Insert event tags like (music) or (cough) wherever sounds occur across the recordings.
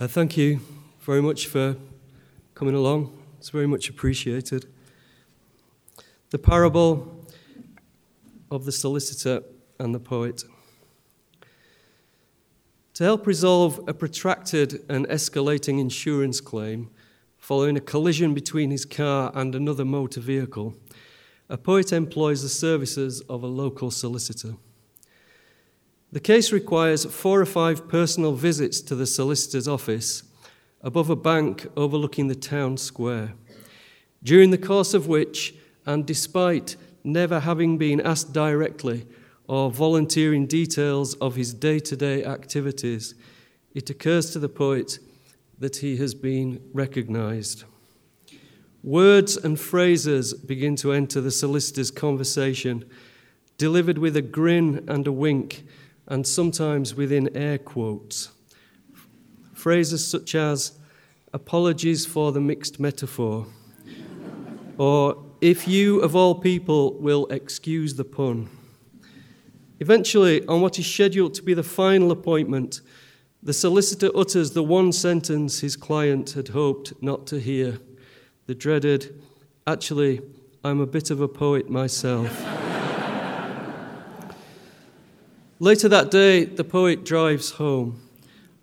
Uh, thank you very much for coming along. It's very much appreciated. The parable of the solicitor and the poet. To help resolve a protracted and escalating insurance claim following a collision between his car and another motor vehicle, a poet employs the services of a local solicitor. The case requires four or five personal visits to the solicitor's office above a bank overlooking the town square, during the course of which, and despite never having been asked directly or volunteering details of his day to day activities, it occurs to the poet that he has been recognized. Words and phrases begin to enter the solicitor's conversation, delivered with a grin and a wink and sometimes within air quotes. Phrases such as, apologies for the mixed metaphor, or if you of all people will excuse the pun. Eventually, on what is scheduled to be the final appointment, the solicitor utters the one sentence his client had hoped not to hear the dreaded, actually, I'm a bit of a poet myself. Later that day, the poet drives home.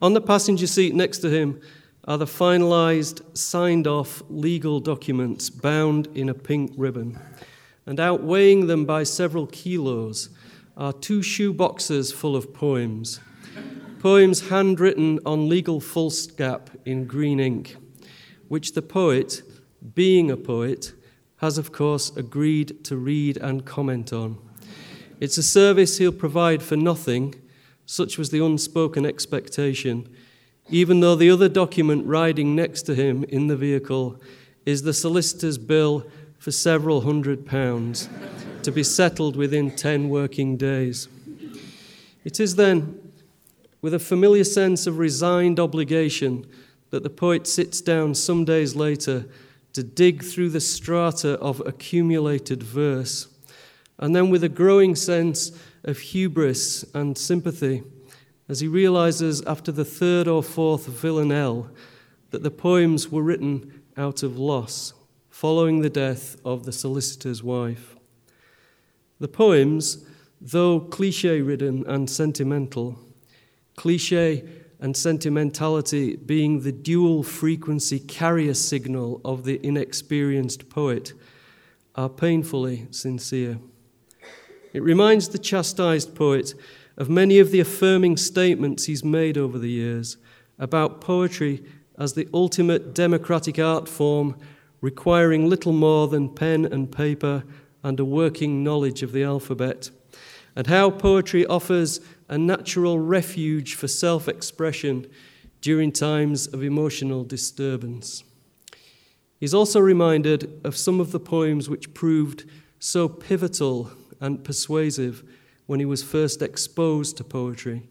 On the passenger seat next to him are the finalized, signed off legal documents bound in a pink ribbon. And outweighing them by several kilos are two shoe boxes full of poems. Poems handwritten on legal foolscap in green ink, which the poet, being a poet, has of course agreed to read and comment on. It's a service he'll provide for nothing, such was the unspoken expectation, even though the other document riding next to him in the vehicle is the solicitor's bill for several hundred pounds to be settled within 10 working days. It is then, with a familiar sense of resigned obligation, that the poet sits down some days later to dig through the strata of accumulated verse and then with a growing sense of hubris and sympathy as he realizes after the third or fourth villanelle that the poems were written out of loss following the death of the solicitor's wife. The poems, though cliche ridden and sentimental, cliche and sentimentality being the dual frequency carrier signal of the inexperienced poet, are painfully sincere. It reminds the chastised poet of many of the affirming statements he's made over the years about poetry as the ultimate democratic art form requiring little more than pen and paper and a working knowledge of the alphabet, and how poetry offers a natural refuge for self expression during times of emotional disturbance. He's also reminded of some of the poems which proved so pivotal and persuasive when he was first exposed to poetry,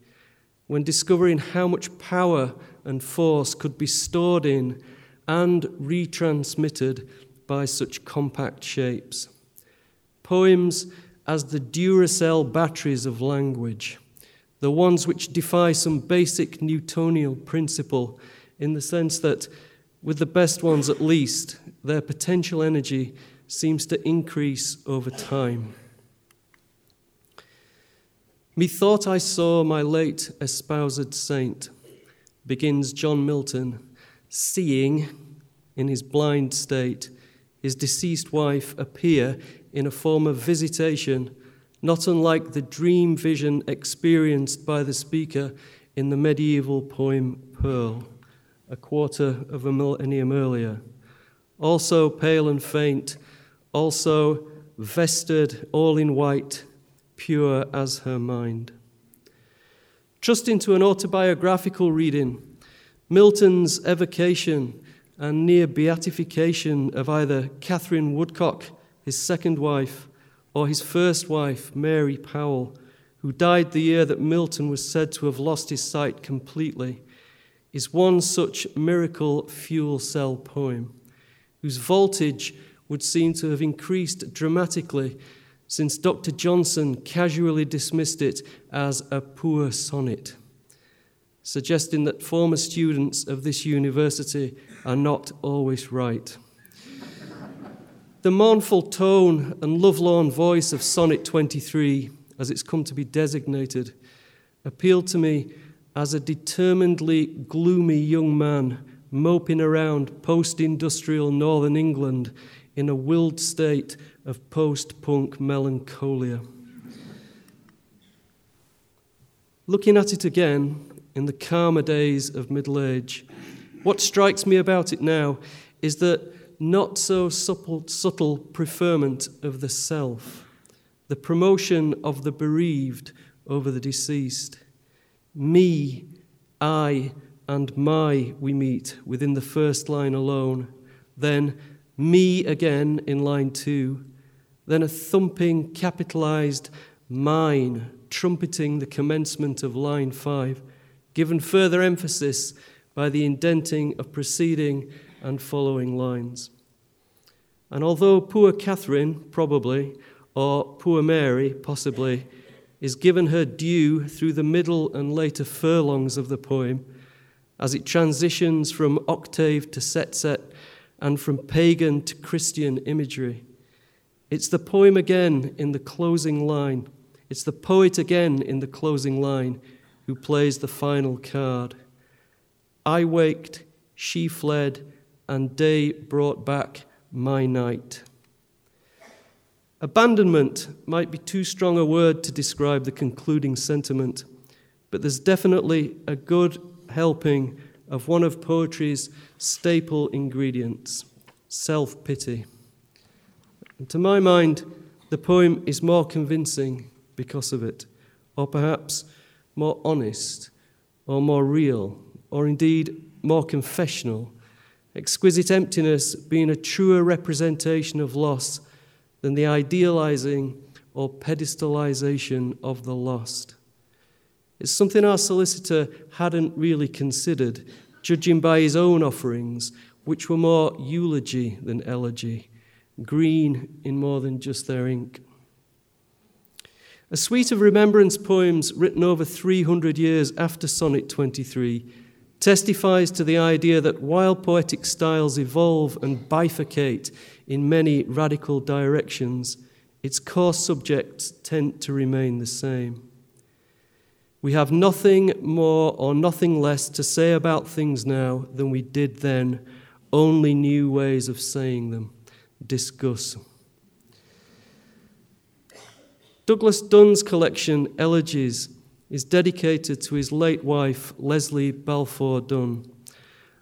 when discovering how much power and force could be stored in and retransmitted by such compact shapes. Poems as the Duracell batteries of language, the ones which defy some basic Newtonian principle in the sense that, with the best ones at least, their potential energy seems to increase over time. Methought I saw my late espoused saint, begins John Milton, seeing in his blind state his deceased wife appear in a form of visitation, not unlike the dream vision experienced by the speaker in the medieval poem Pearl, a quarter of a millennium earlier. Also pale and faint, also vested all in white pure as her mind. Trusting to an autobiographical reading, Milton's evocation and near beatification of either Catherine Woodcock, his second wife, or his first wife, Mary Powell, who died the year that Milton was said to have lost his sight completely, is one such miracle fuel cell poem, whose voltage would seem to have increased dramatically since Dr. Johnson casually dismissed it as a poor sonnet. suggesting that former students of this university are not always right. The mournful tone and lovelorn voice of Sonnet 23, as it's come to be designated, appealed to me as a determinedly gloomy young man moping around post industrial northern England in a willed state of post punk melancholia. Looking at it again in the calmer days of middle age, what strikes me about it now is that not so subtle, subtle preferment of the self, the promotion of the bereaved over the deceased. Me, I, and my we meet within the first line alone, then me again in line two, then a thumping capitalized mine trumpeting the commencement of line five, given further emphasis by the indenting of preceding and following lines. And although poor Catherine, probably, or poor Mary, possibly, is given her due through the middle and later furlongs of the poem, as it transitions from octave to sestet and from pagan to Christian imagery. It's the poem again in the closing line. It's the poet again in the closing line who plays the final card. I waked, she fled, and day brought back my night. Abandonment might be too strong a word to describe the concluding sentiment, but there's definitely a good helping of one of poetry's staple ingredients self pity. And to my mind, the poem is more convincing because of it, or perhaps more honest, or more real, or indeed more confessional. Exquisite emptiness being a truer representation of loss than the idealizing or pedestalization of the lost. It's something our solicitor hadn't really considered, judging by his own offerings, which were more eulogy than elegy, green in more than just their ink. A suite of remembrance poems written over 300 years after Sonnet 23 testifies to the idea that while poetic styles evolve and bifurcate in many radical directions, its core subjects tend to remain the same. We have nothing more or nothing less to say about things now than we did then, only new ways of saying them. Discuss. Douglas Dunn's collection, Elegies, is dedicated to his late wife, Lesley Balfour Dunn.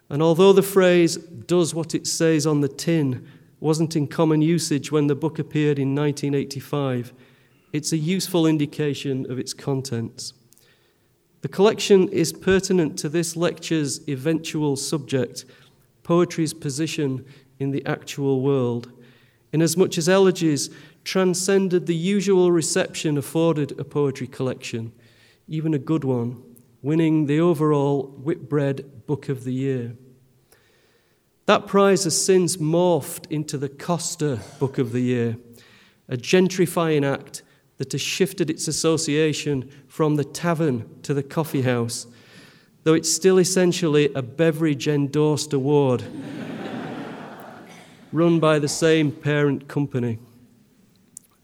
And although the phrase does what it says on the tin wasn't in common usage when the book appeared in 1985, it's a useful indication of its contents. The collection is pertinent to this lecture's eventual subject, poetry's position in the actual world, inasmuch as elegies transcended the usual reception afforded a poetry collection, even a good one, winning the overall Whitbread Book of the Year. That prize has since morphed into the Costa Book of the Year, a gentrifying act that has shifted its association from the tavern to the coffee house, though it's still essentially a beverage endorsed award run by the same parent company.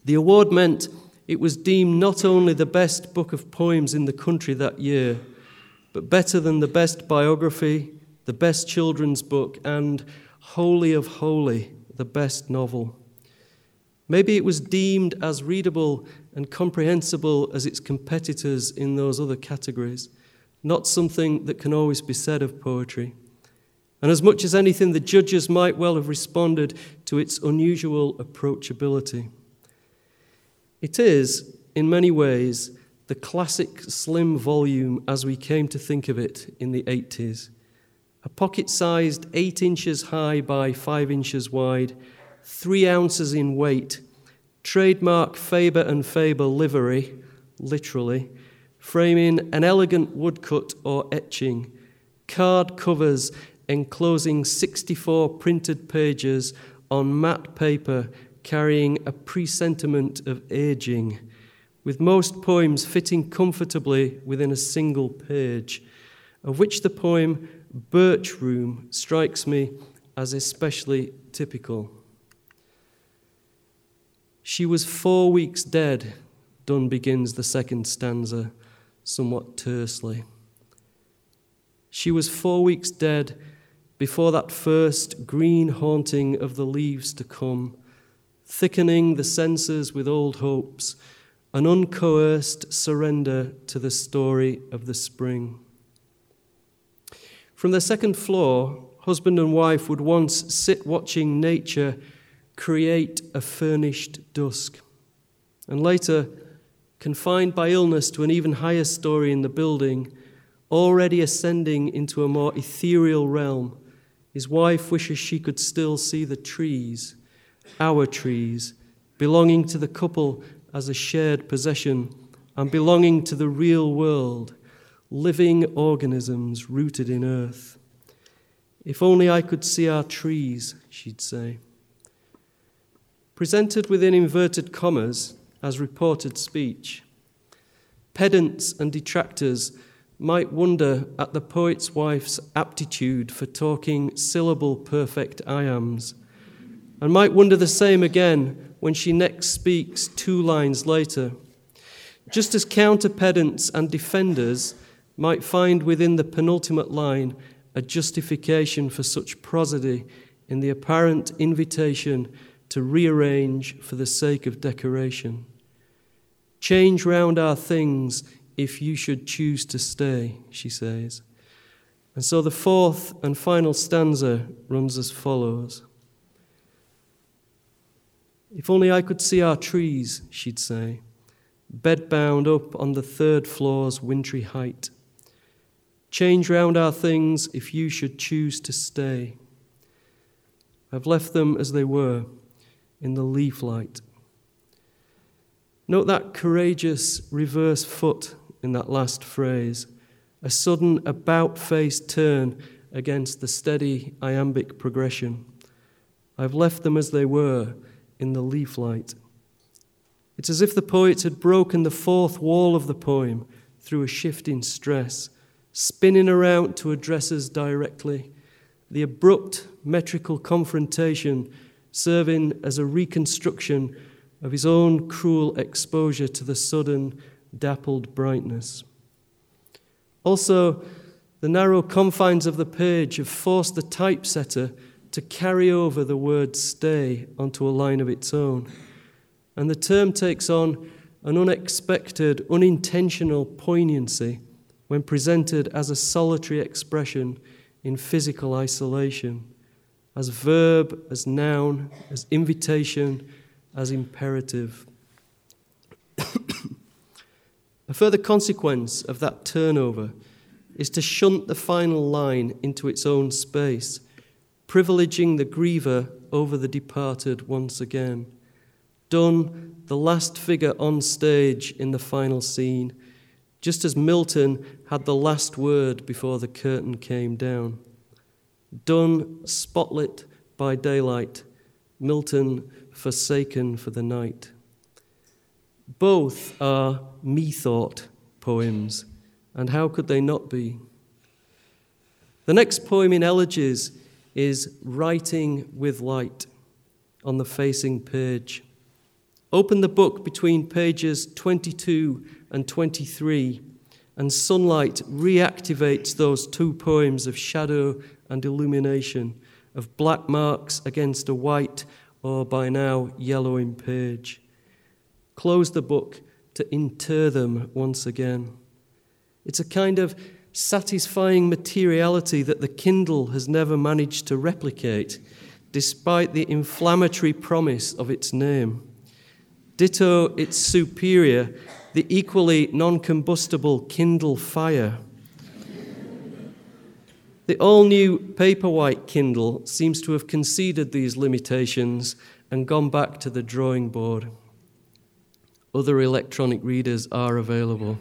The award meant it was deemed not only the best book of poems in the country that year, but better than the best biography, the best children's book, and, holy of holy, the best novel. Maybe it was deemed as readable and comprehensible as its competitors in those other categories, not something that can always be said of poetry. And as much as anything, the judges might well have responded to its unusual approachability. It is, in many ways, the classic slim volume as we came to think of it in the 80s. A pocket sized 8 inches high by 5 inches wide, 3 ounces in weight trademark Faber and Faber livery, literally, framing an elegant woodcut or etching, card covers enclosing 64 printed pages on matte paper carrying a presentiment of aging, with most poems fitting comfortably within a single page, of which the poem Birch Room strikes me as especially typical. She was four weeks dead, Dunn begins the second stanza somewhat tersely. She was four weeks dead before that first green haunting of the leaves to come, thickening the senses with old hopes, an uncoerced surrender to the story of the spring. From the second floor, husband and wife would once sit watching nature create a furnished dusk. And later, confined by illness to an even higher story in the building, already ascending into a more ethereal realm, his wife wishes she could still see the trees, our trees, belonging to the couple as a shared possession and belonging to the real world, living organisms rooted in earth. If only I could see our trees, she'd say. Presented within inverted commas as reported speech, pedants and detractors might wonder at the poet's wife's aptitude for talking syllable perfect iambs, and might wonder the same again when she next speaks two lines later. Just as counter pedants and defenders might find within the penultimate line a justification for such prosody in the apparent invitation to rearrange for the sake of decoration. Change round our things if you should choose to stay, she says. And so the fourth and final stanza runs as follows If only I could see our trees, she'd say, bedbound up on the third floor's wintry height. Change round our things if you should choose to stay. I've left them as they were in the leaf light. Note that courageous reverse foot in that last phrase, a sudden about face turn against the steady iambic progression. I've left them as they were in the leaf light. It's as if the poet had broken the fourth wall of the poem through a shift in stress spinning around to address us directly, the abrupt metrical confrontation serving as a reconstruction of his own cruel exposure to the sudden dappled brightness. Also, the narrow confines of the page have forced the typesetter to carry over the word stay onto a line of its own. And the term takes on an unexpected, unintentional poignancy when presented as a solitary expression in physical isolation, as verb, as noun, as invitation, as imperative. (coughs) a further consequence of that turnover is to shunt the final line into its own space, privileging the griever over the departed once again. Dunn, the last figure on stage in the final scene, just as Milton had the last word before the curtain came down. Dunn, spotlit by daylight, Milton forsaken for the night. Both are methought poems, and how could they not be? The next poem in Elegies is Writing with Light on the facing page. Open the book between pages 22 and 23, and sunlight reactivates those two poems of shadow and illumination, of black marks against a white or by now yellowing page. Close the book to inter them once again. It's a kind of satisfying materiality that the Kindle has never managed to replicate, despite the inflammatory promise of its name. Ditto its superior, the equally non combustible Kindle Fire. The all new Paperwhite Kindle seems to have conceded these limitations and gone back to the drawing board. Other electronic readers are available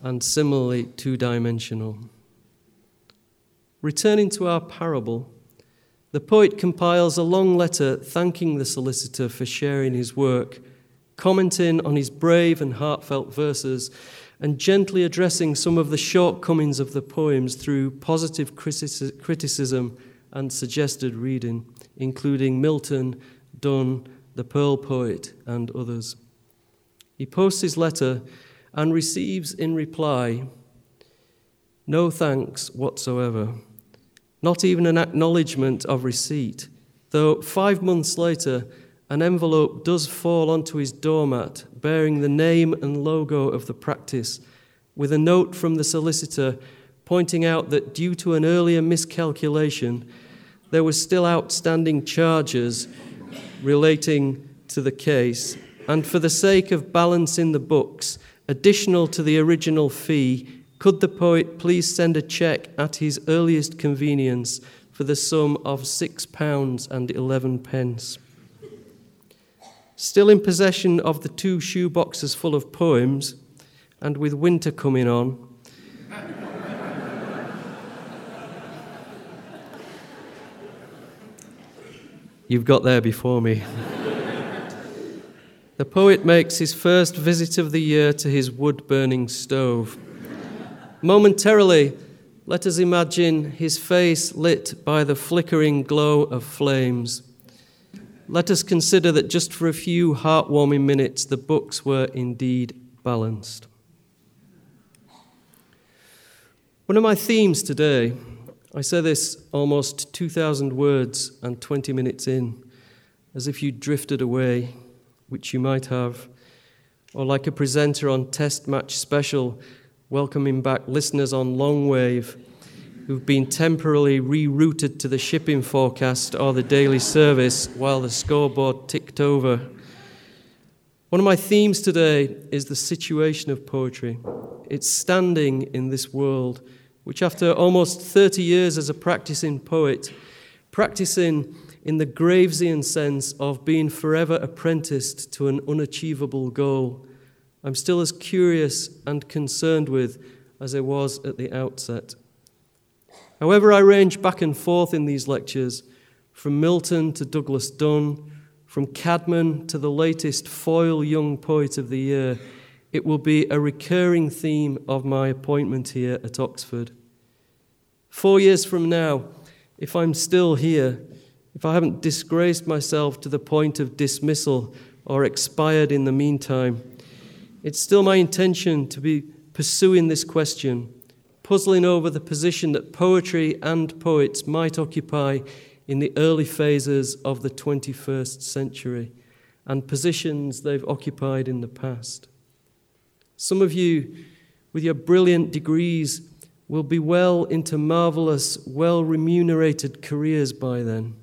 and similarly two dimensional. Returning to our parable, the poet compiles a long letter thanking the solicitor for sharing his work, commenting on his brave and heartfelt verses, and gently addressing some of the shortcomings of the poems through positive criticism and suggested reading, including Milton, Donne, the Pearl Poet, and others. He posts his letter and receives in reply no thanks whatsoever, not even an acknowledgement of receipt, though five months later, an envelope does fall onto his doormat bearing the name and logo of the practice, with a note from the solicitor pointing out that due to an earlier miscalculation, there were still outstanding charges relating to the case, and for the sake of balancing the books, additional to the original fee, could the poet please send a cheque at his earliest convenience for the sum of six pounds and eleven pence? Still in possession of the two shoe boxes full of poems, and with winter coming on, you've got there before me. the poet makes his first visit of the year to his wood burning stove. Momentarily, let us imagine his face lit by the flickering glow of flames let us consider that just for a few heartwarming minutes, the books were indeed balanced. One of my themes today, I say this almost 2,000 words and 20 minutes in, as if you drifted away, which you might have, or like a presenter on Test Match Special, welcoming back listeners on long wave who've been temporarily rerouted to the shipping forecast or the daily service while the scoreboard ticked over. One of my themes today is the situation of poetry. It's standing in this world, which, after almost 30 years as a practicing poet, practicing in the Gravesian sense of being forever apprenticed to an unachievable goal, I'm still as curious and concerned with as I was at the outset. However, I range back and forth in these lectures, from Milton to Douglas Dunn, from Caedmon to the latest Foyle young poet of the year, it will be a recurring theme of my appointment here at Oxford. Four years from now, if I'm still here, if I haven't disgraced myself to the point of dismissal or expired in the meantime, it's still my intention to be pursuing this question puzzling over the position that poetry and poets might occupy in the early phases of the 21st century and positions they've occupied in the past. Some of you, with your brilliant degrees, will be well into marvelous, well remunerated careers by then.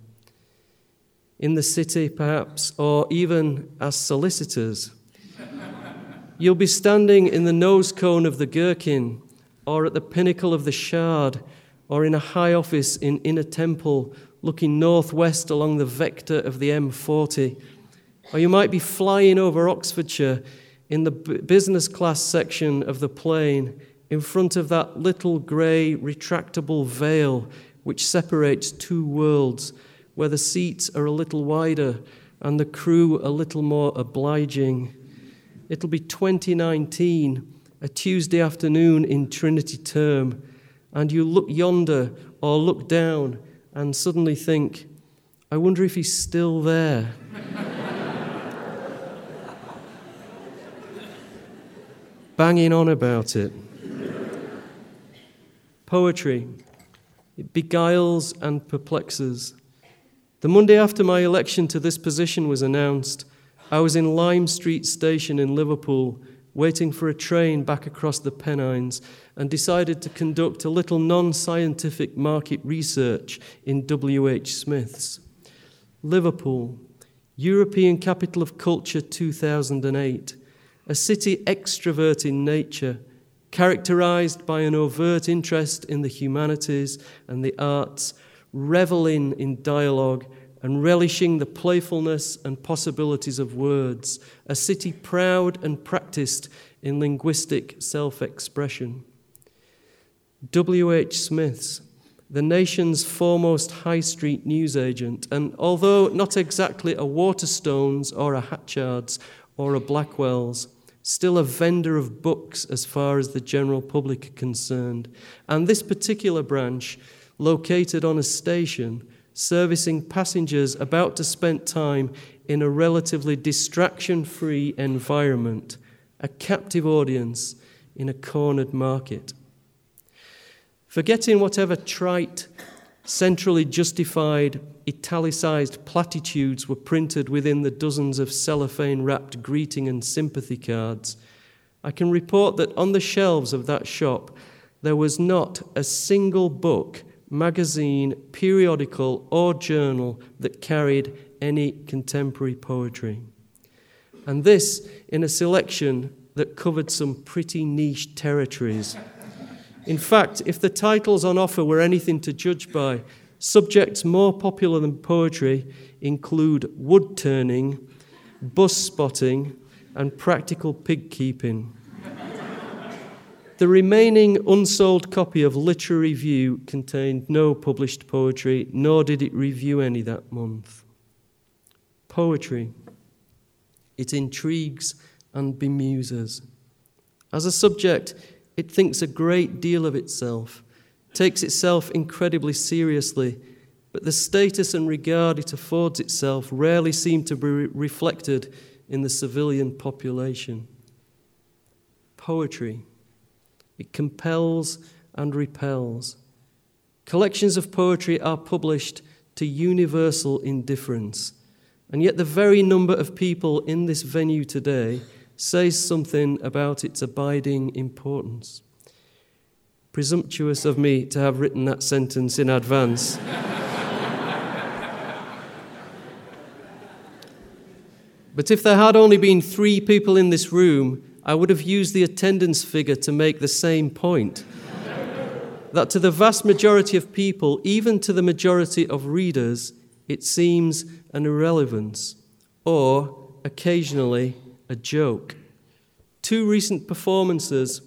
In the city, perhaps, or even as solicitors. (laughs) You'll be standing in the nose cone of the Gherkin or at the pinnacle of the Shard, or in a high office in Inner Temple, looking northwest along the vector of the M40. Or you might be flying over Oxfordshire in the business class section of the plane in front of that little grey retractable veil which separates two worlds, where the seats are a little wider and the crew a little more obliging. It'll be 2019 a Tuesday afternoon in Trinity term, and you look yonder or look down and suddenly think, I wonder if he's still there. (laughs) Banging on about it. Poetry. It beguiles and perplexes. The Monday after my election to this position was announced, I was in Lime Street Station in Liverpool waiting for a train back across the Pennines, and decided to conduct a little non scientific market research in W.H. Smith's. Liverpool, European Capital of Culture 2008, a city extrovert in nature, characterized by an overt interest in the humanities and the arts, reveling in dialogue and relishing the playfulness and possibilities of words, a city proud and practiced in linguistic self expression. W.H. Smith's, the nation's foremost high street newsagent, and although not exactly a Waterstones or a Hatchards or a Blackwell's, still a vendor of books as far as the general public are concerned. And this particular branch, located on a station, servicing passengers about to spend time in a relatively distraction free environment, a captive audience in a cornered market. Forgetting whatever trite, centrally justified, italicized platitudes were printed within the dozens of cellophane wrapped greeting and sympathy cards, I can report that on the shelves of that shop there was not a single book, magazine, periodical, or journal that carried any contemporary poetry. And this in a selection that covered some pretty niche territories. In fact, if the titles on offer were anything to judge by, subjects more popular than poetry include wood turning, bus spotting, and practical pig keeping. The remaining unsold copy of Literary View contained no published poetry, nor did it review any that month. Poetry. It intrigues and bemuses. As a subject, it thinks a great deal of itself, takes itself incredibly seriously, but the status and regard it affords itself rarely seem to be reflected in the civilian population. Poetry. It compels and repels. Collections of poetry are published to universal indifference. And yet, the very number of people in this venue today says something about its abiding importance. Presumptuous of me to have written that sentence in advance. but if there had only been three people in this room, I would have used the attendance figure to make the same point. that to the vast majority of people, even to the majority of readers, it seems an irrelevance, or occasionally a joke. Two recent performances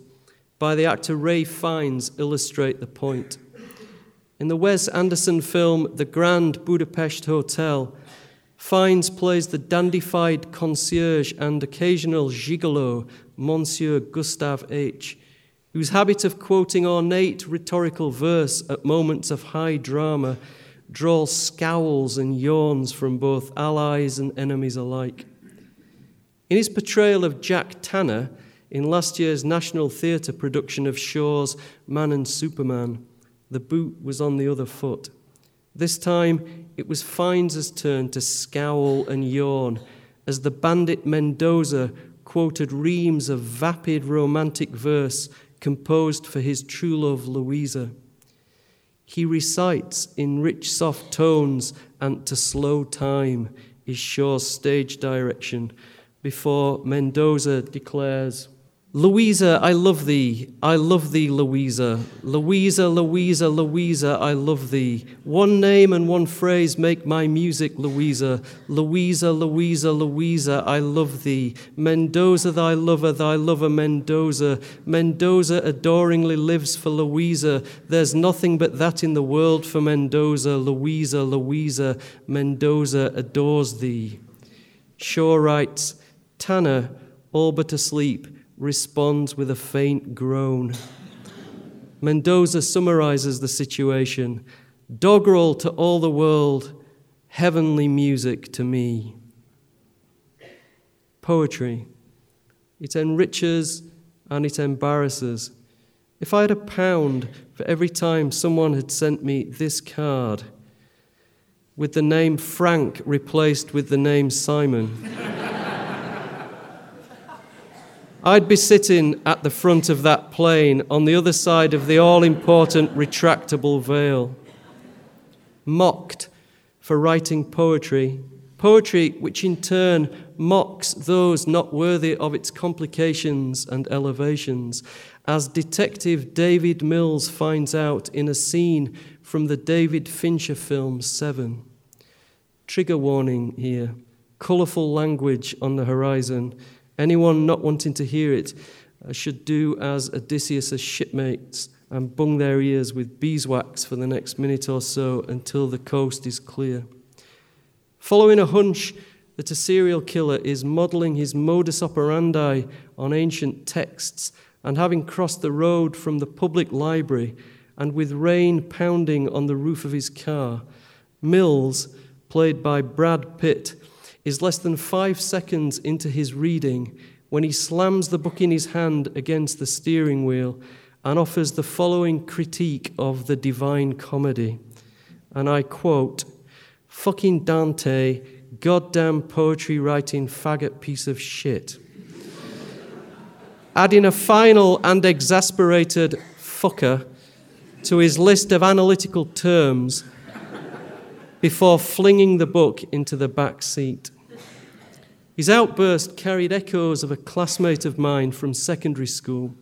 by the actor Ralph Fiennes illustrate the point. In the Wes Anderson film The Grand Budapest Hotel, Fiennes plays the dandified concierge and occasional gigolo, Monsieur Gustave H., whose habit of quoting ornate rhetorical verse at moments of high drama draws scowls and yawns from both allies and enemies alike. In his portrayal of Jack Tanner in last year's National Theatre production of Shaw's Man and Superman, the boot was on the other foot. This time, it was Fiennes' turn to scowl and yawn as the bandit Mendoza quoted reams of vapid romantic verse composed for his true love Louisa. He recites in rich, soft tones and to slow time is Shaw's stage direction before Mendoza declares, Louisa, I love thee, I love thee, Louisa. Louisa, Louisa, Louisa, I love thee. One name and one phrase make my music, Louisa. Louisa, Louisa, Louisa, I love thee. Mendoza, thy lover, thy lover, Mendoza. Mendoza adoringly lives for Louisa. There's nothing but that in the world for Mendoza. Louisa, Louisa, Mendoza adores thee. Shaw writes, Tanner, all but asleep, responds with a faint groan. Mendoza summarizes the situation doggerel to all the world, heavenly music to me. Poetry. It enriches and it embarrasses. If I had a pound for every time someone had sent me this card, with the name Frank replaced with the name Simon. I'd be sitting at the front of that plane on the other side of the all important retractable veil, mocked for writing poetry, poetry which in turn mocks those not worthy of its complications and elevations, as Detective David Mills finds out in a scene from the David Fincher film Seven. Trigger warning here, colourful language on the horizon Anyone not wanting to hear it uh, should do as Odysseus' shipmates and bung their ears with beeswax for the next minute or so until the coast is clear. Following a hunch that a serial killer is modeling his modus operandi on ancient texts and having crossed the road from the public library and with rain pounding on the roof of his car, Mills, played by Brad Pitt, is less than five seconds into his reading when he slams the book in his hand against the steering wheel and offers the following critique of the Divine Comedy. And I quote, fucking Dante, goddamn poetry writing faggot piece of shit. Adding a final and exasperated fucker to his list of analytical terms before flinging the book into the back seat. His outburst carried echoes of a classmate of mine from secondary school,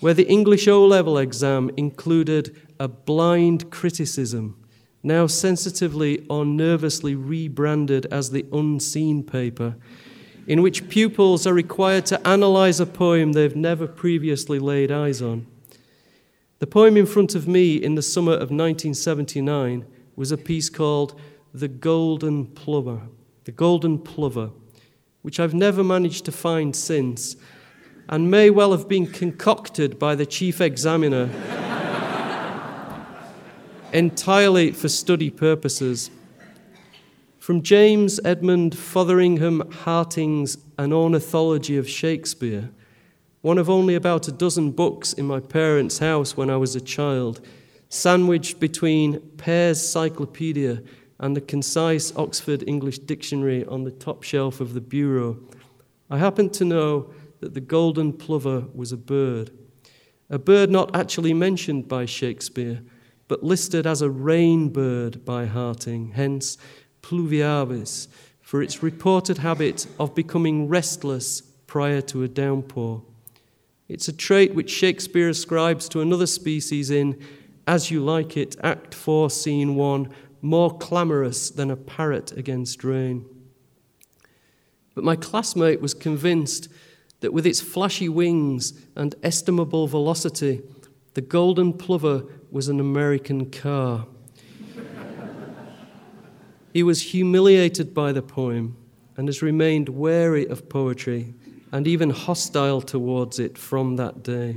where the English O level exam included a blind criticism, now sensitively or nervously rebranded as the unseen paper, in which pupils are required to analyse a poem they've never previously laid eyes on. The poem in front of me in the summer of 1979 was a piece called The Golden Plover. The Golden Plover which I've never managed to find since, and may well have been concocted by the chief examiner (laughs) entirely for study purposes. From James Edmund Fotheringham Harting's An Ornithology of Shakespeare, one of only about a dozen books in my parents' house when I was a child, sandwiched between Pear's Cyclopedia and the concise Oxford English Dictionary on the top shelf of the bureau, I happened to know that the golden plover was a bird. A bird not actually mentioned by Shakespeare, but listed as a rain bird by Harting, hence pluviavis, for its reported habit of becoming restless prior to a downpour. It's a trait which Shakespeare ascribes to another species in As You Like It, Act 4, Scene 1, more clamorous than a parrot against rain. But my classmate was convinced that with its flashy wings and estimable velocity, the Golden Plover was an American car. (laughs) he was humiliated by the poem and has remained wary of poetry and even hostile towards it from that day.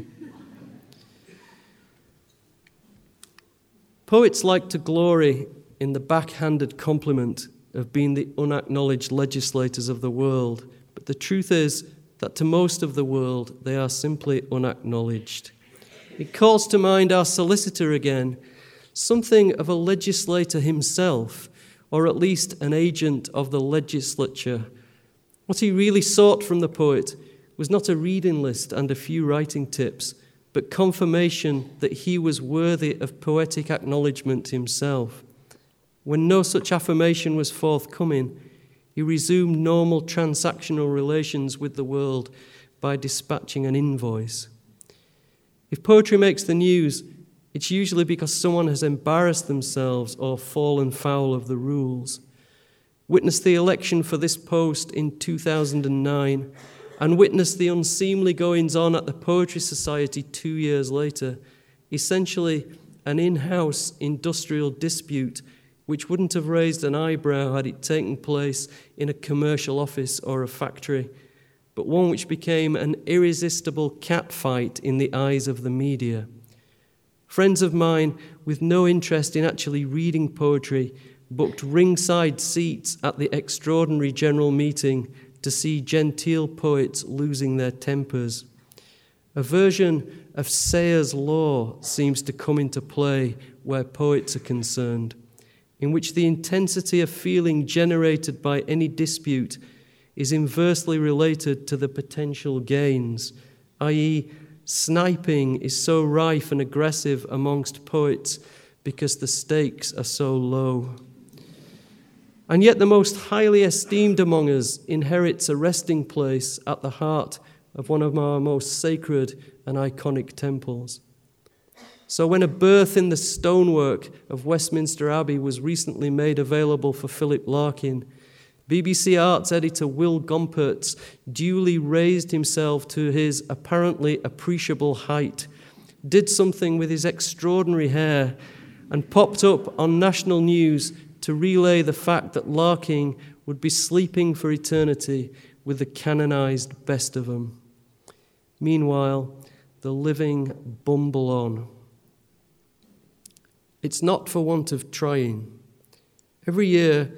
Poets like to glory in the backhanded compliment of being the unacknowledged legislators of the world. But the truth is that to most of the world, they are simply unacknowledged. It calls to mind our solicitor again, something of a legislator himself, or at least an agent of the legislature. What he really sought from the poet was not a reading list and a few writing tips, but confirmation that he was worthy of poetic acknowledgement himself. When no such affirmation was forthcoming, he resumed normal transactional relations with the world by dispatching an invoice. If poetry makes the news, it's usually because someone has embarrassed themselves or fallen foul of the rules. Witness the election for this post in 2009 and witness the unseemly goings on at the Poetry Society two years later, essentially an in house industrial dispute which wouldn't have raised an eyebrow had it taken place in a commercial office or a factory, but one which became an irresistible catfight in the eyes of the media. Friends of mine with no interest in actually reading poetry booked ringside seats at the extraordinary general meeting to see genteel poets losing their tempers. A version of Sayre's law seems to come into play where poets are concerned in which the intensity of feeling generated by any dispute is inversely related to the potential gains, i.e., sniping is so rife and aggressive amongst poets because the stakes are so low. And yet, the most highly esteemed among us inherits a resting place at the heart of one of our most sacred and iconic temples. So, when a berth in the stonework of Westminster Abbey was recently made available for Philip Larkin, BBC Arts editor Will Gompertz duly raised himself to his apparently appreciable height, did something with his extraordinary hair, and popped up on national news to relay the fact that Larkin would be sleeping for eternity with the canonized best of them. Meanwhile, the living bumble on. It's not for want of trying. Every year,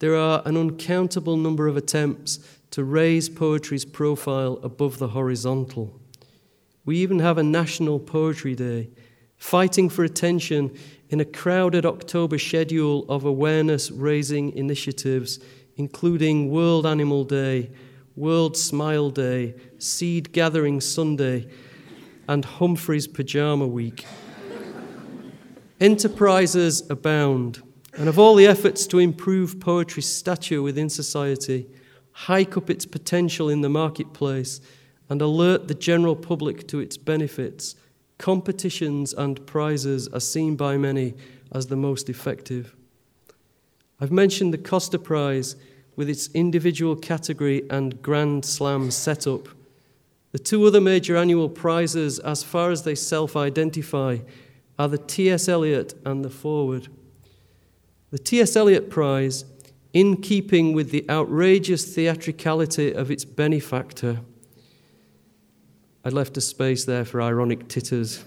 there are an uncountable number of attempts to raise poetry's profile above the horizontal. We even have a National Poetry Day, fighting for attention in a crowded October schedule of awareness raising initiatives, including World Animal Day, World Smile Day, Seed Gathering Sunday, and Humphrey's Pajama Week. (laughs) Enterprises abound, and of all the efforts to improve poetry's stature within society, hike up its potential in the marketplace, and alert the general public to its benefits, competitions and prizes are seen by many as the most effective. I've mentioned the Costa Prize with its individual category and Grand Slam setup. The two other major annual prizes, as far as they self identify, are the T.S. Eliot and the Forward. The T.S. Eliot Prize in keeping with the outrageous theatricality of its benefactor. I left a space there for ironic titters.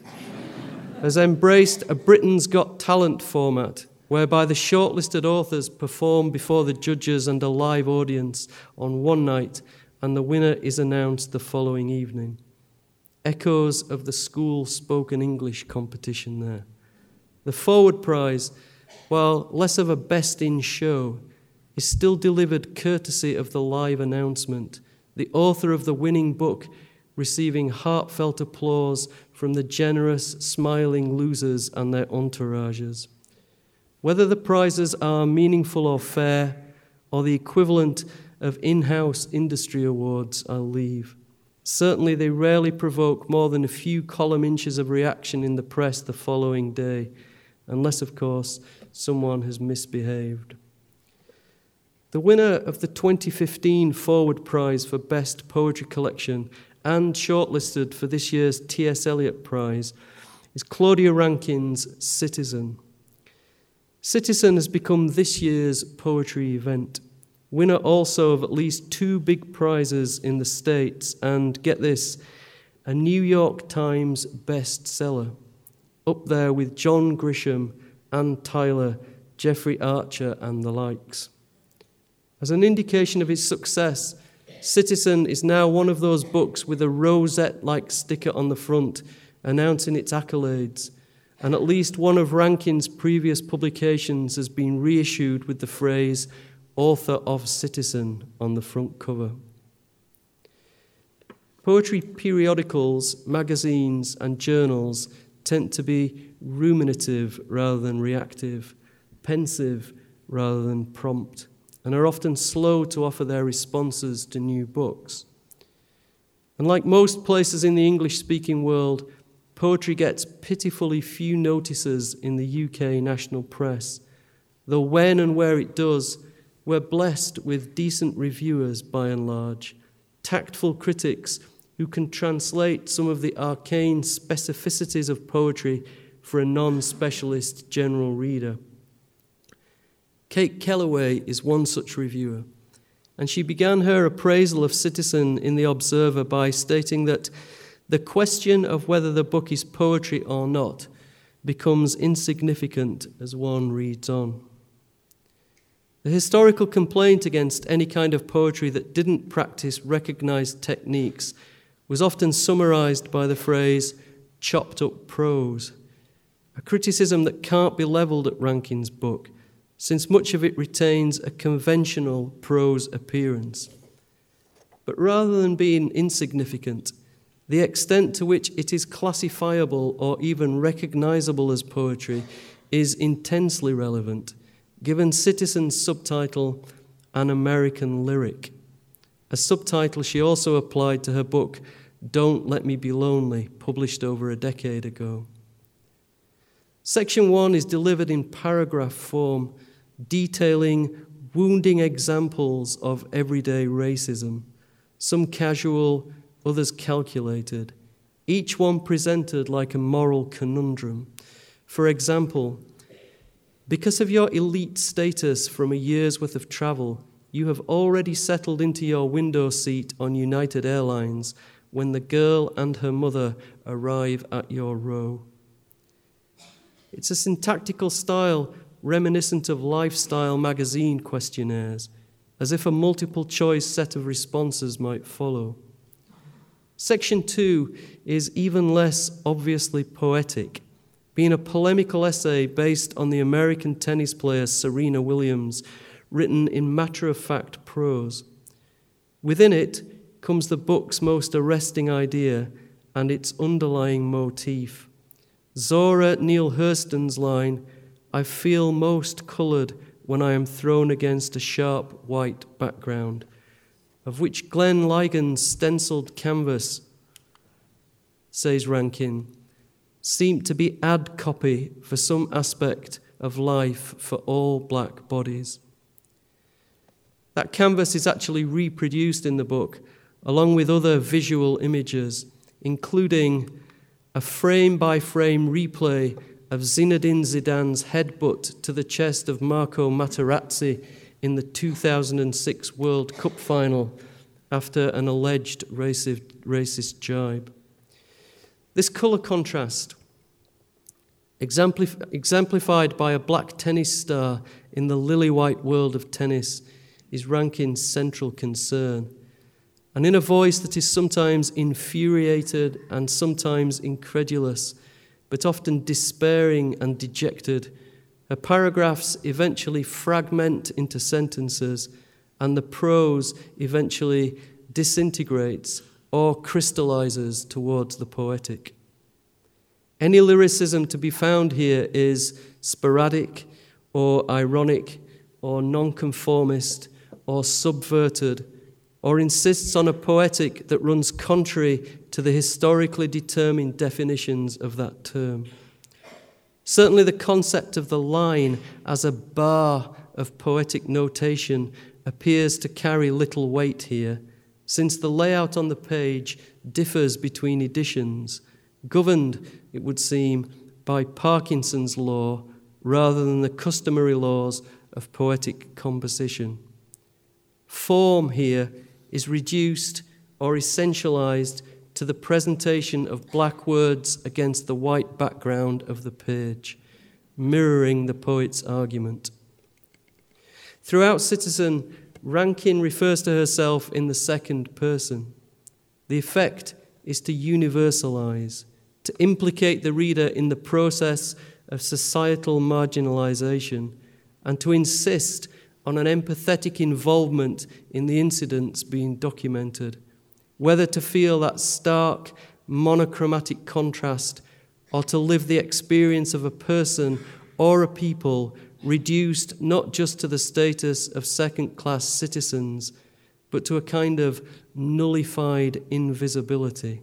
has embraced a Britain's Got Talent format, whereby the shortlisted authors perform before the judges and a live audience on one night, and the winner is announced the following evening. Echoes of the school spoken English competition there. The Forward Prize, while less of a best in show, is still delivered courtesy of the live announcement, the author of the winning book receiving heartfelt applause from the generous, smiling losers and their entourages. Whether the prizes are meaningful or fair, or the equivalent of in house industry awards, I'll leave. Certainly, they rarely provoke more than a few column inches of reaction in the press the following day, unless, of course, someone has misbehaved. The winner of the 2015 Forward Prize for Best Poetry Collection and shortlisted for this year's T.S. Eliot Prize is Claudia Rankine's Citizen. Citizen has become this year's poetry event. Winner also of at least two big prizes in the States, and get this, a New York Times bestseller, up there with John Grisham, Anne Tyler, Jeffrey Archer, and the likes. As an indication of his success, Citizen is now one of those books with a rosette like sticker on the front announcing its accolades, and at least one of Rankine's previous publications has been reissued with the phrase author of Citizen on the front cover. Poetry periodicals, magazines, and journals tend to be ruminative rather than reactive, pensive rather than prompt and are often slow to offer their responses to new books. And like most places in the English speaking world, poetry gets pitifully few notices in the UK national press, though when and where it does, we're blessed with decent reviewers by and large, tactful critics who can translate some of the arcane specificities of poetry for a non specialist general reader. Kate Kellaway is one such reviewer, and she began her appraisal of Citizen in The Observer by stating that the question of whether the book is poetry or not becomes insignificant as one reads on. The historical complaint against any kind of poetry that didn't practice recognized techniques was often summarized by the phrase chopped up prose, a criticism that can't be leveled at Rankine's book since much of it retains a conventional prose appearance. But rather than being insignificant, the extent to which it is classifiable or even recognizable as poetry is intensely relevant, given Citizen's subtitle, An American Lyric, a subtitle she also applied to her book, Don't Let Me Be Lonely, published over a decade ago. Section 1 is delivered in paragraph form detailing wounding examples of everyday racism, some casual, others calculated, each one presented like a moral conundrum. For example, because of your elite status from a year's worth of travel, you have already settled into your window seat on United Airlines when the girl and her mother arrive at your row. It's a syntactical style reminiscent of lifestyle magazine questionnaires, as if a multiple choice set of responses might follow. Section 2 is even less obviously poetic, being a polemical essay based on the American tennis player Serena Williams, written in matter of fact prose. Within it comes the book's most arresting idea and its underlying motif. Zora Neale Hurston's line, I feel most coloured when I am thrown against a sharp white background, of which Glenn Ligon's stenciled canvas, says Rankine, seemed to be ad copy for some aspect of life for all black bodies. That canvas is actually reproduced in the book, along with other visual images, including a frame by frame replay of Zinedine Zidane's headbutt to the chest of Marco Materazzi in the 2006 World Cup final after an alleged racist, racist jibe. This colour contrast, exemplif- exemplified by a black tennis star in the lily white world of tennis, is Rankine's central concern. And in a voice that is sometimes infuriated and sometimes incredulous, but often despairing and dejected, her paragraphs eventually fragment into sentences, and the prose eventually disintegrates or crystallizes towards the poetic. Any lyricism to be found here is sporadic or ironic or nonconformist or subverted or insists on a poetic that runs contrary to the historically determined definitions of that term. Certainly, the concept of the line as a bar of poetic notation appears to carry little weight here, since the layout on the page differs between editions, governed, it would seem, by Parkinson's law rather than the customary laws of poetic composition. Form here is reduced or essentialized to the presentation of black words against the white background of the page, mirroring the poet's argument. Throughout Citizen, Rankine refers to herself in the second person. The effect is to universalize, to implicate the reader in the process of societal marginalization, and to insist on an empathetic involvement in the incidents being documented, whether to feel that stark, monochromatic contrast or to live the experience of a person or a people reduced not just to the status of second class citizens, but to a kind of nullified invisibility.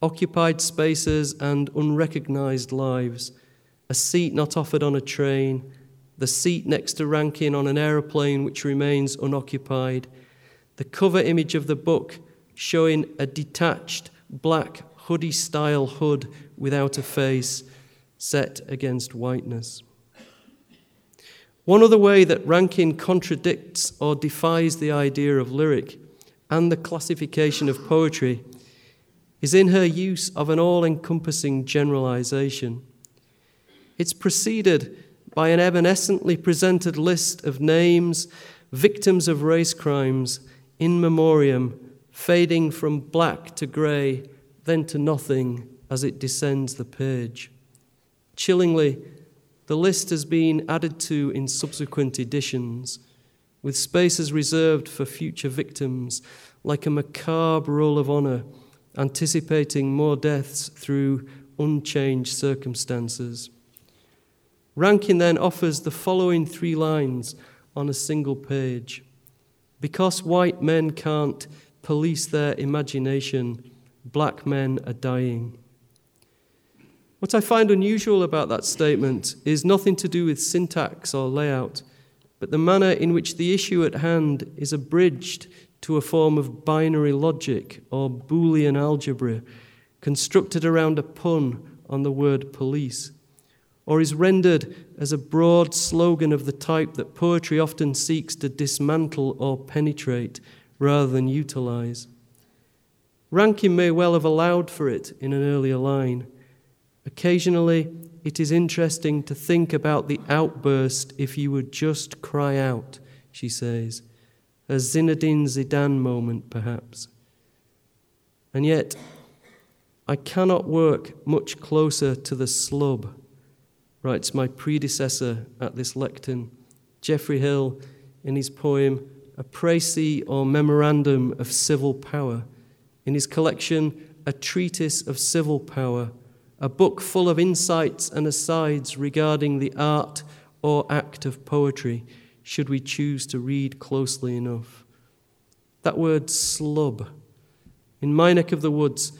Occupied spaces and unrecognized lives, a seat not offered on a train, the seat next to Rankine on an aeroplane which remains unoccupied, the cover image of the book showing a detached black hoodie style hood without a face set against whiteness. One other way that Rankine contradicts or defies the idea of lyric and the classification of poetry is in her use of an all encompassing generalization. It's preceded by an evanescently presented list of names, victims of race crimes, in memoriam, fading from black to grey, then to nothing as it descends the page. Chillingly, the list has been added to in subsequent editions, with spaces reserved for future victims, like a macabre roll of honour, anticipating more deaths through unchanged circumstances. Rankine then offers the following three lines on a single page Because white men can't police their imagination, black men are dying. What I find unusual about that statement is nothing to do with syntax or layout, but the manner in which the issue at hand is abridged to a form of binary logic or Boolean algebra constructed around a pun on the word police or is rendered as a broad slogan of the type that poetry often seeks to dismantle or penetrate rather than utilize. Rankine may well have allowed for it in an earlier line. Occasionally, it is interesting to think about the outburst if you would just cry out, she says, a Zinedine Zidane moment, perhaps. And yet, I cannot work much closer to the slub, writes my predecessor at this lectern, Geoffrey Hill, in his poem A Précis or Memorandum of Civil Power, in his collection A Treatise of Civil Power, a book full of insights and asides regarding the art or act of poetry, should we choose to read closely enough. That word slub, in my neck of the woods,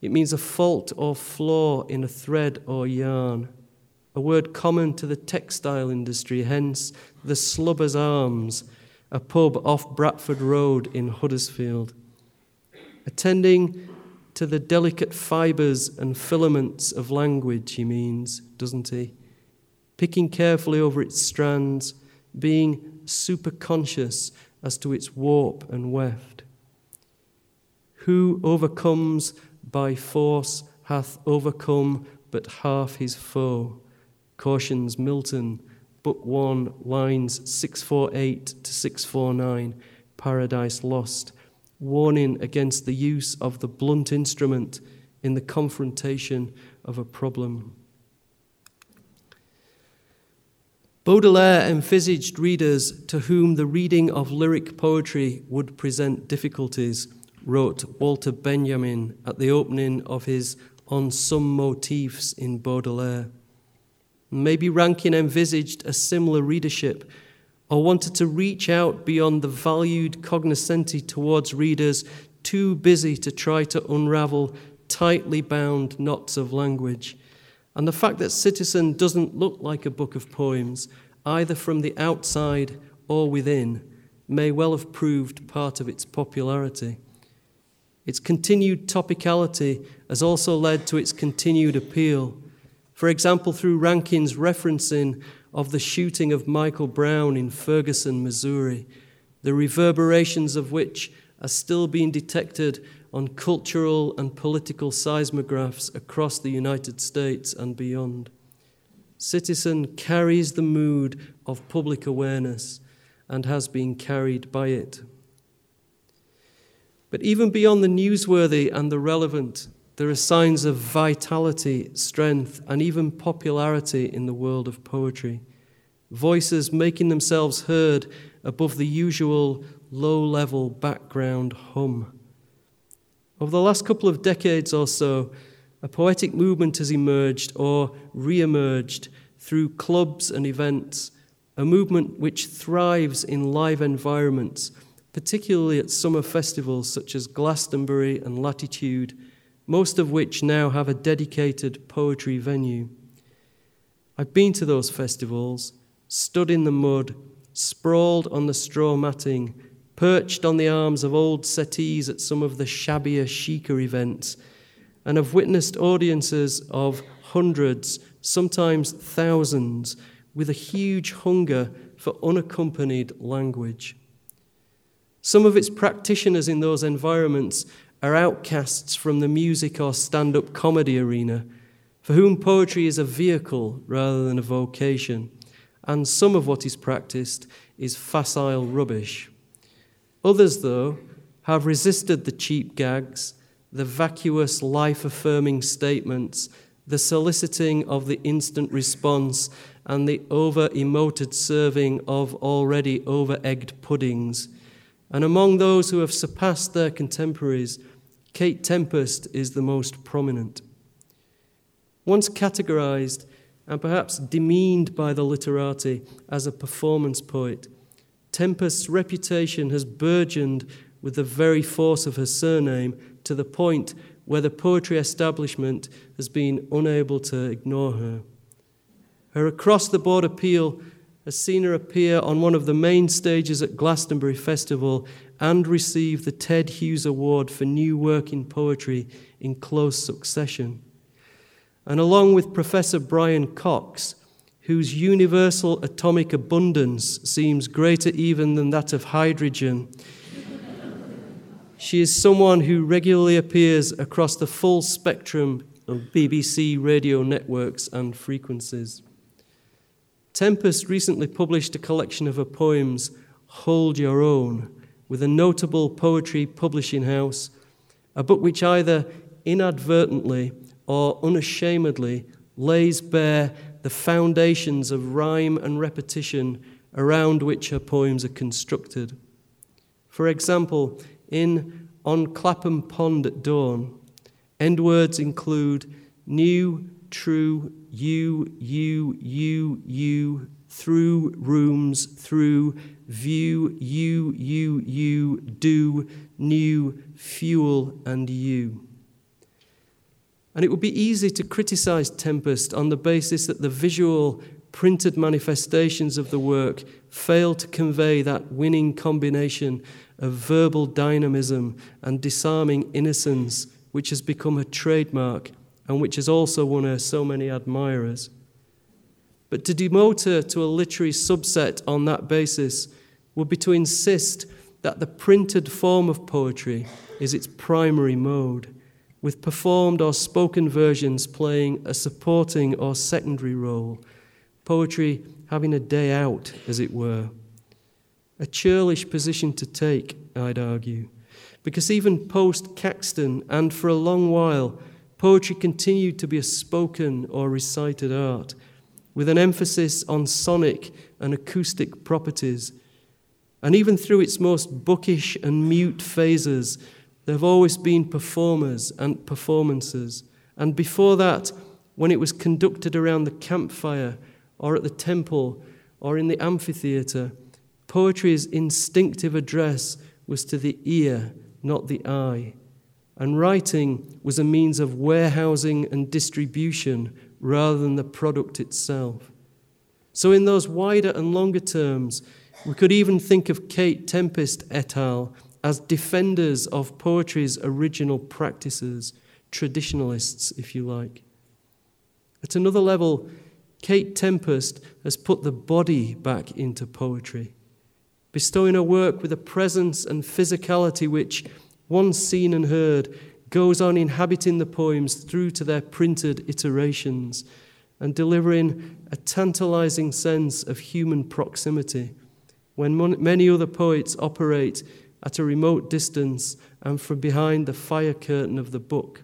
it means a fault or flaw in a thread or yarn, a word common to the textile industry, hence the Slubber's Arms, a pub off Bradford Road in Huddersfield. Attending to the delicate fibres and filaments of language, he means, doesn't he? Picking carefully over its strands, being superconscious as to its warp and weft. Who overcomes by force hath overcome but half his foe, cautions Milton, Book 1, lines 648 to 649, Paradise Lost, warning against the use of the blunt instrument in the confrontation of a problem. Baudelaire envisaged readers to whom the reading of lyric poetry would present difficulties wrote Walter Benjamin at the opening of his On Some Motifs in Baudelaire. Maybe Rankine envisaged a similar readership or wanted to reach out beyond the valued cognoscenti towards readers too busy to try to unravel tightly bound knots of language. And the fact that Citizen doesn't look like a book of poems, either from the outside or within, may well have proved part of its popularity. Its continued topicality has also led to its continued appeal. For example, through Rankine's referencing of the shooting of Michael Brown in Ferguson, Missouri, the reverberations of which are still being detected on cultural and political seismographs across the United States and beyond. Citizen carries the mood of public awareness and has been carried by it. But even beyond the newsworthy and the relevant, there are signs of vitality, strength, and even popularity in the world of poetry. Voices making themselves heard above the usual low level background hum. Over the last couple of decades or so, a poetic movement has emerged or re emerged through clubs and events, a movement which thrives in live environments particularly at summer festivals such as Glastonbury and Latitude, most of which now have a dedicated poetry venue. I've been to those festivals, stood in the mud, sprawled on the straw matting, perched on the arms of old settees at some of the shabbier, chicer events, and have witnessed audiences of hundreds, sometimes thousands, with a huge hunger for unaccompanied language. Some of its practitioners in those environments are outcasts from the music or stand up comedy arena, for whom poetry is a vehicle rather than a vocation, and some of what is practiced is facile rubbish. Others, though, have resisted the cheap gags, the vacuous, life affirming statements, the soliciting of the instant response, and the over emoted serving of already over egged puddings and among those who have surpassed their contemporaries, Kate Tempest is the most prominent. Once categorized and perhaps demeaned by the literati as a performance poet, Tempest's reputation has burgeoned with the very force of her surname to the point where the poetry establishment has been unable to ignore her. Her across the board appeal has seen her appear on one of the main stages at Glastonbury Festival and receive the Ted Hughes Award for New Work in Poetry in close succession. and along with Professor Brian Cox, whose universal atomic abundance seems greater even than that of hydrogen, she is someone who regularly appears across the full spectrum of BBC radio networks and frequencies. Tempest recently published a collection of her poems, Hold Your Own, with a notable poetry publishing house, a book which either inadvertently or unashamedly lays bare the foundations of rhyme and repetition around which her poems are constructed. For example, in On Clapham Pond at Dawn, end words include new, true, you, you, you, you, through, rooms, through, view, you, you, you, do, new, fuel, and you. And it would be easy to criticize Tempest on the basis that the visual, printed manifestations of the work fail to convey that winning combination of verbal dynamism and disarming innocence, which has become a trademark and which has also won her so many admirers. But to demote her to a literary subset on that basis would be to insist that the printed form of poetry is its primary mode with performed or spoken versions playing a supporting or secondary role, poetry having a day out, as it were. A churlish position to take, I'd argue, because even post Caxton and for a long while, poetry continued to be a spoken or recited art, with an emphasis on sonic and acoustic properties. And even through its most bookish and mute phases, there have always been performers and performances. And before that, when it was conducted around the campfire or at the temple or in the amphitheatre, poetry's instinctive address was to the ear, not the eye. And writing was a means of warehousing and distribution rather than the product itself. So, in those wider and longer terms, we could even think of Kate Tempest et al as defenders of poetry's original practices, traditionalists, if you like. At another level, Kate Tempest has put the body back into poetry, bestowing her work with a presence and physicality which, once seen and heard, goes on inhabiting the poems through to their printed iterations and delivering a tantalizing sense of human proximity when many other poets operate at a remote distance and from behind the fire curtain of the book,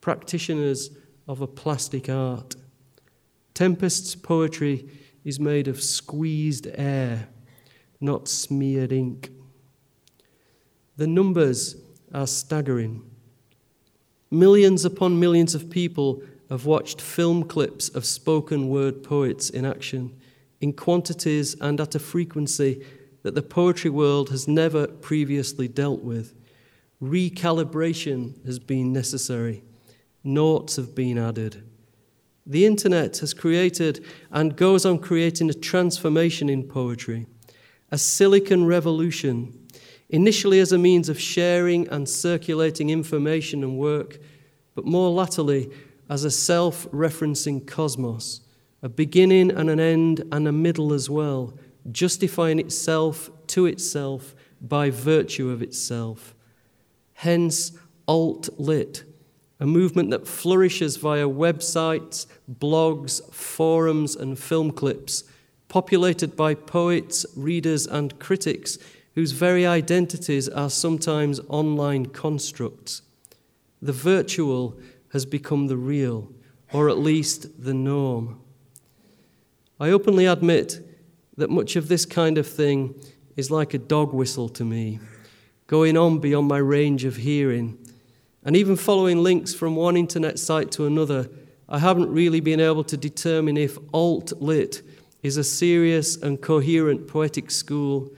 practitioners of a plastic art. Tempest's poetry is made of squeezed air, not smeared ink. The numbers are staggering. Millions upon millions of people have watched film clips of spoken word poets in action, in quantities and at a frequency that the poetry world has never previously dealt with. Recalibration has been necessary, noughts have been added. The internet has created and goes on creating a transformation in poetry, a silicon revolution, initially as a means of sharing and circulating information and work, but more latterly as a self referencing cosmos, a beginning and an end and a middle as well justifying itself to itself by virtue of itself. Hence, alt lit, a movement that flourishes via websites, blogs, forums, and film clips, populated by poets, readers, and critics whose very identities are sometimes online constructs. The virtual has become the real, or at least the norm. I openly admit that much of this kind of thing is like a dog whistle to me, going on beyond my range of hearing. And even following links from one internet site to another, I haven't really been able to determine if alt lit is a serious and coherent poetic school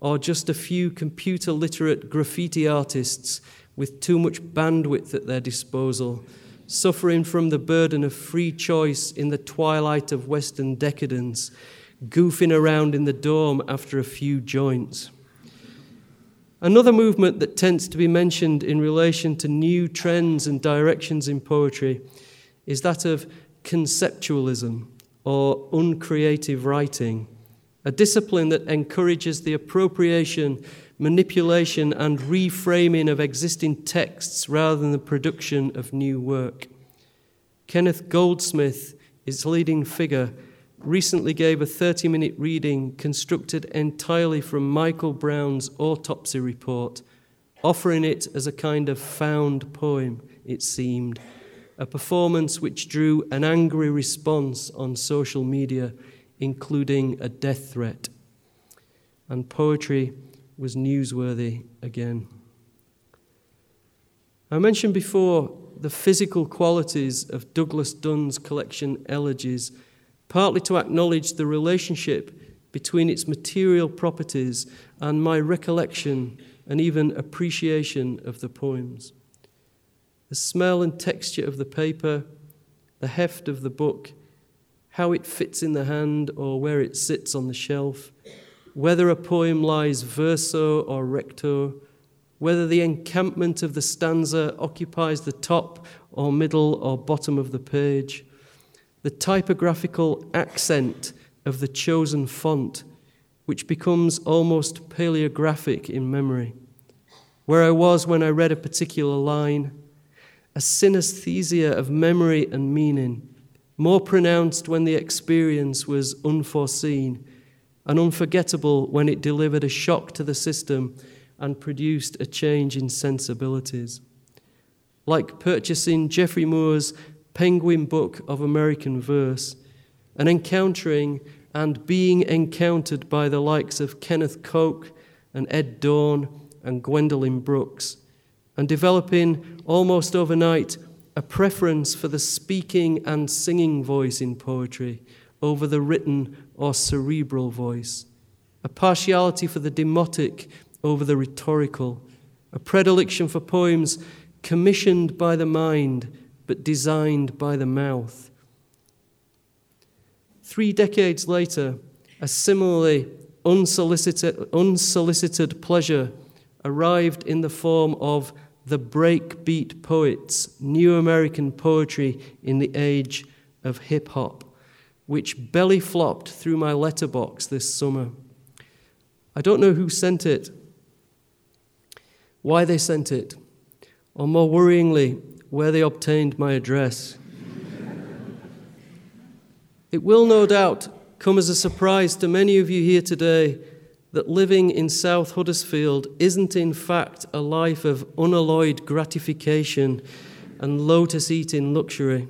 or just a few computer literate graffiti artists with too much bandwidth at their disposal, suffering from the burden of free choice in the twilight of Western decadence goofing around in the dorm after a few joints. Another movement that tends to be mentioned in relation to new trends and directions in poetry is that of conceptualism or uncreative writing, a discipline that encourages the appropriation, manipulation, and reframing of existing texts rather than the production of new work. Kenneth Goldsmith, its leading figure, recently gave a 30 minute reading constructed entirely from Michael Brown's autopsy report, offering it as a kind of found poem, it seemed a performance which drew an angry response on social media, including a death threat. And poetry was newsworthy again. I mentioned before the physical qualities of Douglas Dunn's collection Elegies, partly to acknowledge the relationship between its material properties and my recollection and even appreciation of the poems the smell and texture of the paper, the heft of the book, how it fits in the hand or where it sits on the shelf, whether a poem lies verso or recto, whether the encampment of the stanza occupies the top or middle or bottom of the page, the typographical accent of the chosen font, which becomes almost paleographic in memory, where I was when I read a particular line a synesthesia of memory and meaning, more pronounced when the experience was unforeseen, and unforgettable when it delivered a shock to the system and produced a change in sensibilities. Like purchasing Geoffrey Moore's Penguin Book of American Verse, and encountering and being encountered by the likes of Kenneth Koch and Ed Dorn and Gwendolyn Brooks and developing almost overnight a preference for the speaking and singing voice in poetry over the written or cerebral voice, a partiality for the demotic over the rhetorical, a predilection for poems commissioned by the mind but designed by the mouth. Three decades later, a similarly unsolicited, unsolicited pleasure arrived in the form of the breakbeat poets, new American poetry in the age of hip hop, which belly flopped through my letterbox this summer. I don't know who sent it, why they sent it, or more worryingly, where they obtained my address. (laughs) it will no doubt come as a surprise to many of you here today that living in South Huddersfield isn't in fact a life of unalloyed gratification and lotus eating luxury.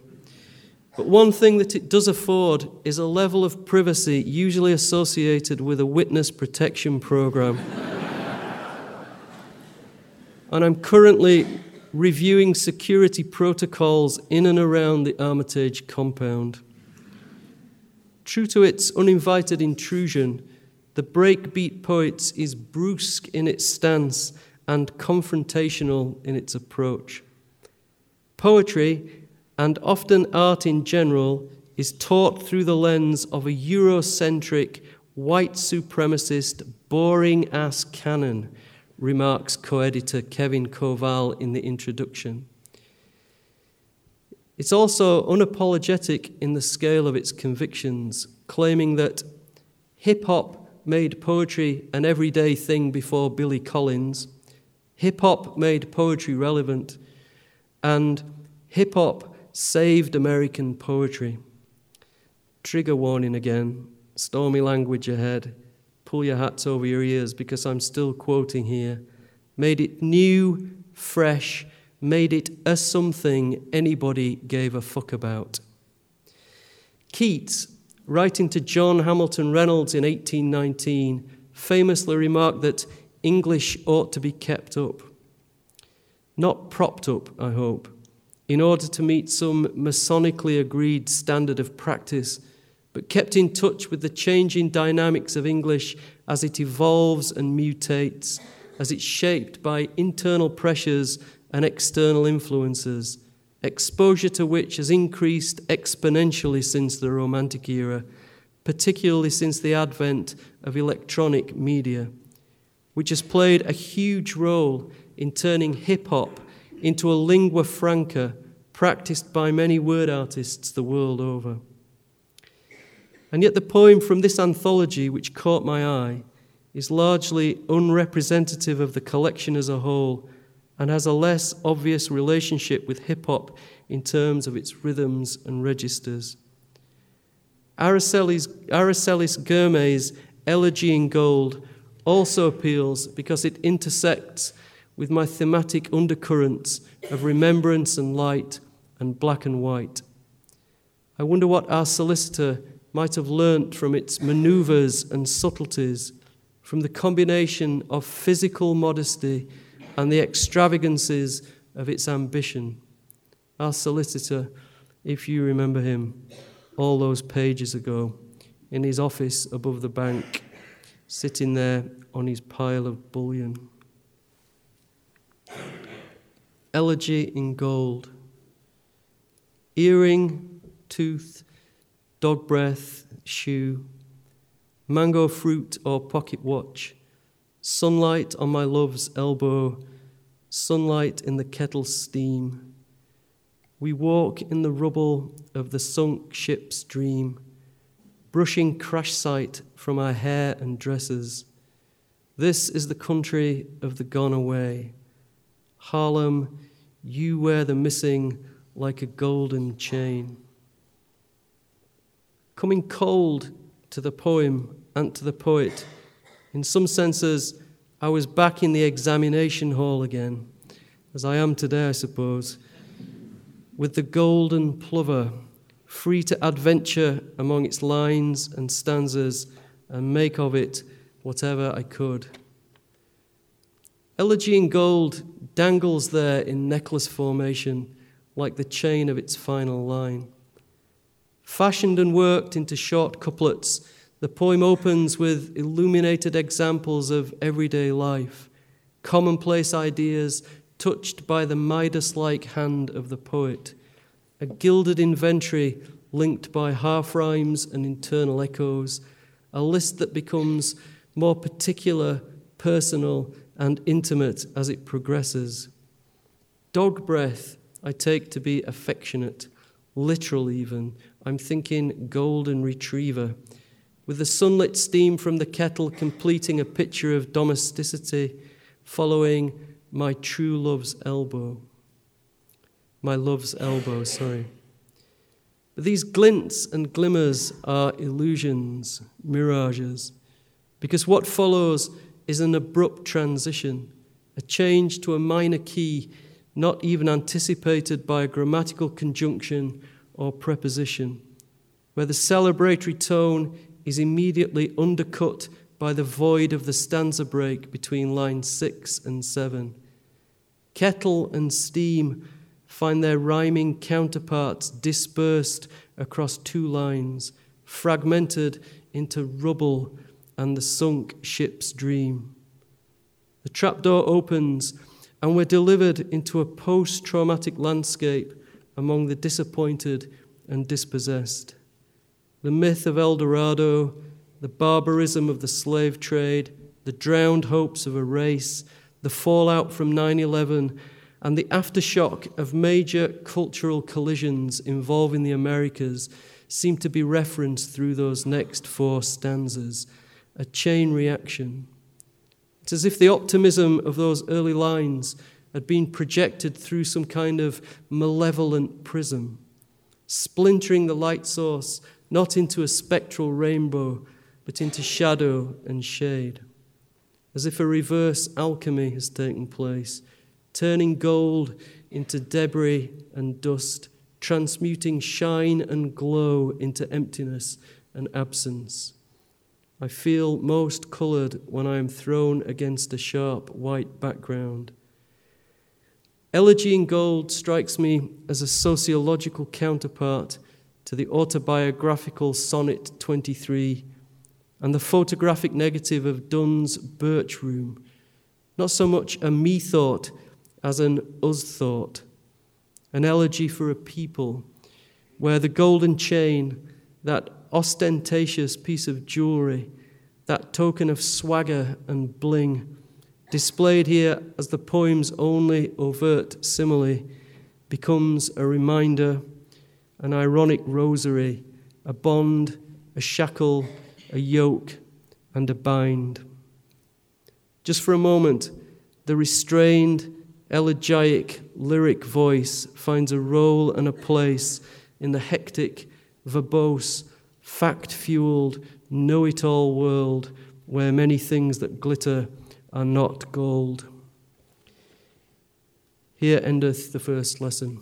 But one thing that it does afford is a level of privacy usually associated with a witness protection program. (laughs) and I'm currently reviewing security protocols in and around the Armitage compound. True to its uninvited intrusion, the breakbeat poets is brusque in its stance and confrontational in its approach. Poetry, and often art in general, is taught through the lens of a Eurocentric, white supremacist, boring ass canon, remarks co editor Kevin Coval in the introduction. It's also unapologetic in the scale of its convictions, claiming that hip hop made poetry an everyday thing before Billy Collins. Hip hop made poetry relevant, and hip hop saved American poetry. Trigger warning again, stormy language ahead. Pull your hats over your ears because I'm still quoting here. Made it new, fresh, made it a something anybody gave a fuck about. Keats writing to John Hamilton Reynolds in 1819, famously remarked that English ought to be kept up. Not propped up, I hope, in order to meet some Masonically agreed standard of practice, but kept in touch with the changing dynamics of English as it evolves and mutates, as it's shaped by internal pressures and external influences exposure to which has increased exponentially since the Romantic era, particularly since the advent of electronic media, which has played a huge role in turning hip hop into a lingua franca practiced by many word artists the world over. And yet, the poem from this anthology, which caught my eye, is largely unrepresentative of the collection as a whole and has a less obvious relationship with hip hop in terms of its rhythms and registers. Aracelis, Aracelis Girmay's Elegy in Gold also appeals because it intersects with my thematic undercurrents of remembrance and light and black and white. I wonder what our solicitor might have learnt from its manoeuvres and subtleties, from the combination of physical modesty and the extravagances of its ambition. Our solicitor, if you remember him, all those pages ago, in his office above the bank, sitting there on his pile of bullion. Elegy in gold. Earring, tooth, dog breath, shoe, mango fruit or pocket watch, sunlight on my love's elbow, sunlight in the kettle's steam. We walk in the rubble of the sunk ship's dream, brushing crash site from our hair and dresses. This is the country of the gone away. Harlem, you wear the missing like a golden chain. Coming cold to the poem and to the poet, in some senses, I was back in the examination hall again, as I am today, I suppose, with the golden plover, free to adventure among its lines and stanzas and make of it whatever I could. Elegy in Gold dangles there in necklace formation like the chain of its final line. Fashioned and worked into short couplets, the poem opens with illuminated examples of everyday life, commonplace ideas touched by the Midas like hand of the poet, a gilded inventory linked by half rhymes and internal echoes, a list that becomes more particular, personal, and intimate as it progresses. Dog breath I take to be affectionate, literal even. I'm thinking golden retriever, with the sunlit steam from the kettle completing a picture of domesticity, following my true love's elbow. My love's elbow, sorry. But these glints and glimmers are illusions, mirages, because what follows is an abrupt transition, a change to a minor key not even anticipated by a grammatical conjunction or preposition, where the celebratory tone is immediately undercut by the void of the stanza break between lines 6 and 7. Kettle and steam find their rhyming counterparts dispersed across two lines, fragmented into rubble and the sunk ship's dream. The trapdoor opens, and we're delivered into a post traumatic landscape among the disappointed and dispossessed. The myth of El Dorado, the barbarism of the slave trade, the drowned hopes of a race, the fallout from 9 11, and the aftershock of major cultural collisions involving the Americas seem to be referenced through those next four stanzas a chain reaction. It's as if the optimism of those early lines had been projected through some kind of malevolent prism, splintering the light source not into a spectral rainbow, but into shadow and shade. As if a reverse alchemy has taken place, turning gold into debris and dust, transmuting shine and glow into emptiness and absence. I feel most coloured when I am thrown against a sharp white background. Elegy in Gold strikes me as a sociological counterpart to the autobiographical Sonnet 23 and the photographic negative of Dunn's Birch Room, not so much a me thought as an us thought, an elegy for a people where the golden chain, that ostentatious piece of jewelry, that token of swagger and bling, displayed here as the poem's only overt simile, becomes a reminder, an ironic rosary, a bond, a shackle, a yoke, and a bind. Just for a moment, the restrained, elegiac, lyric voice finds a role and a place in the hectic, verbose, fact fueled, know it all world where many things that glitter are not gold. Here endeth the first lesson.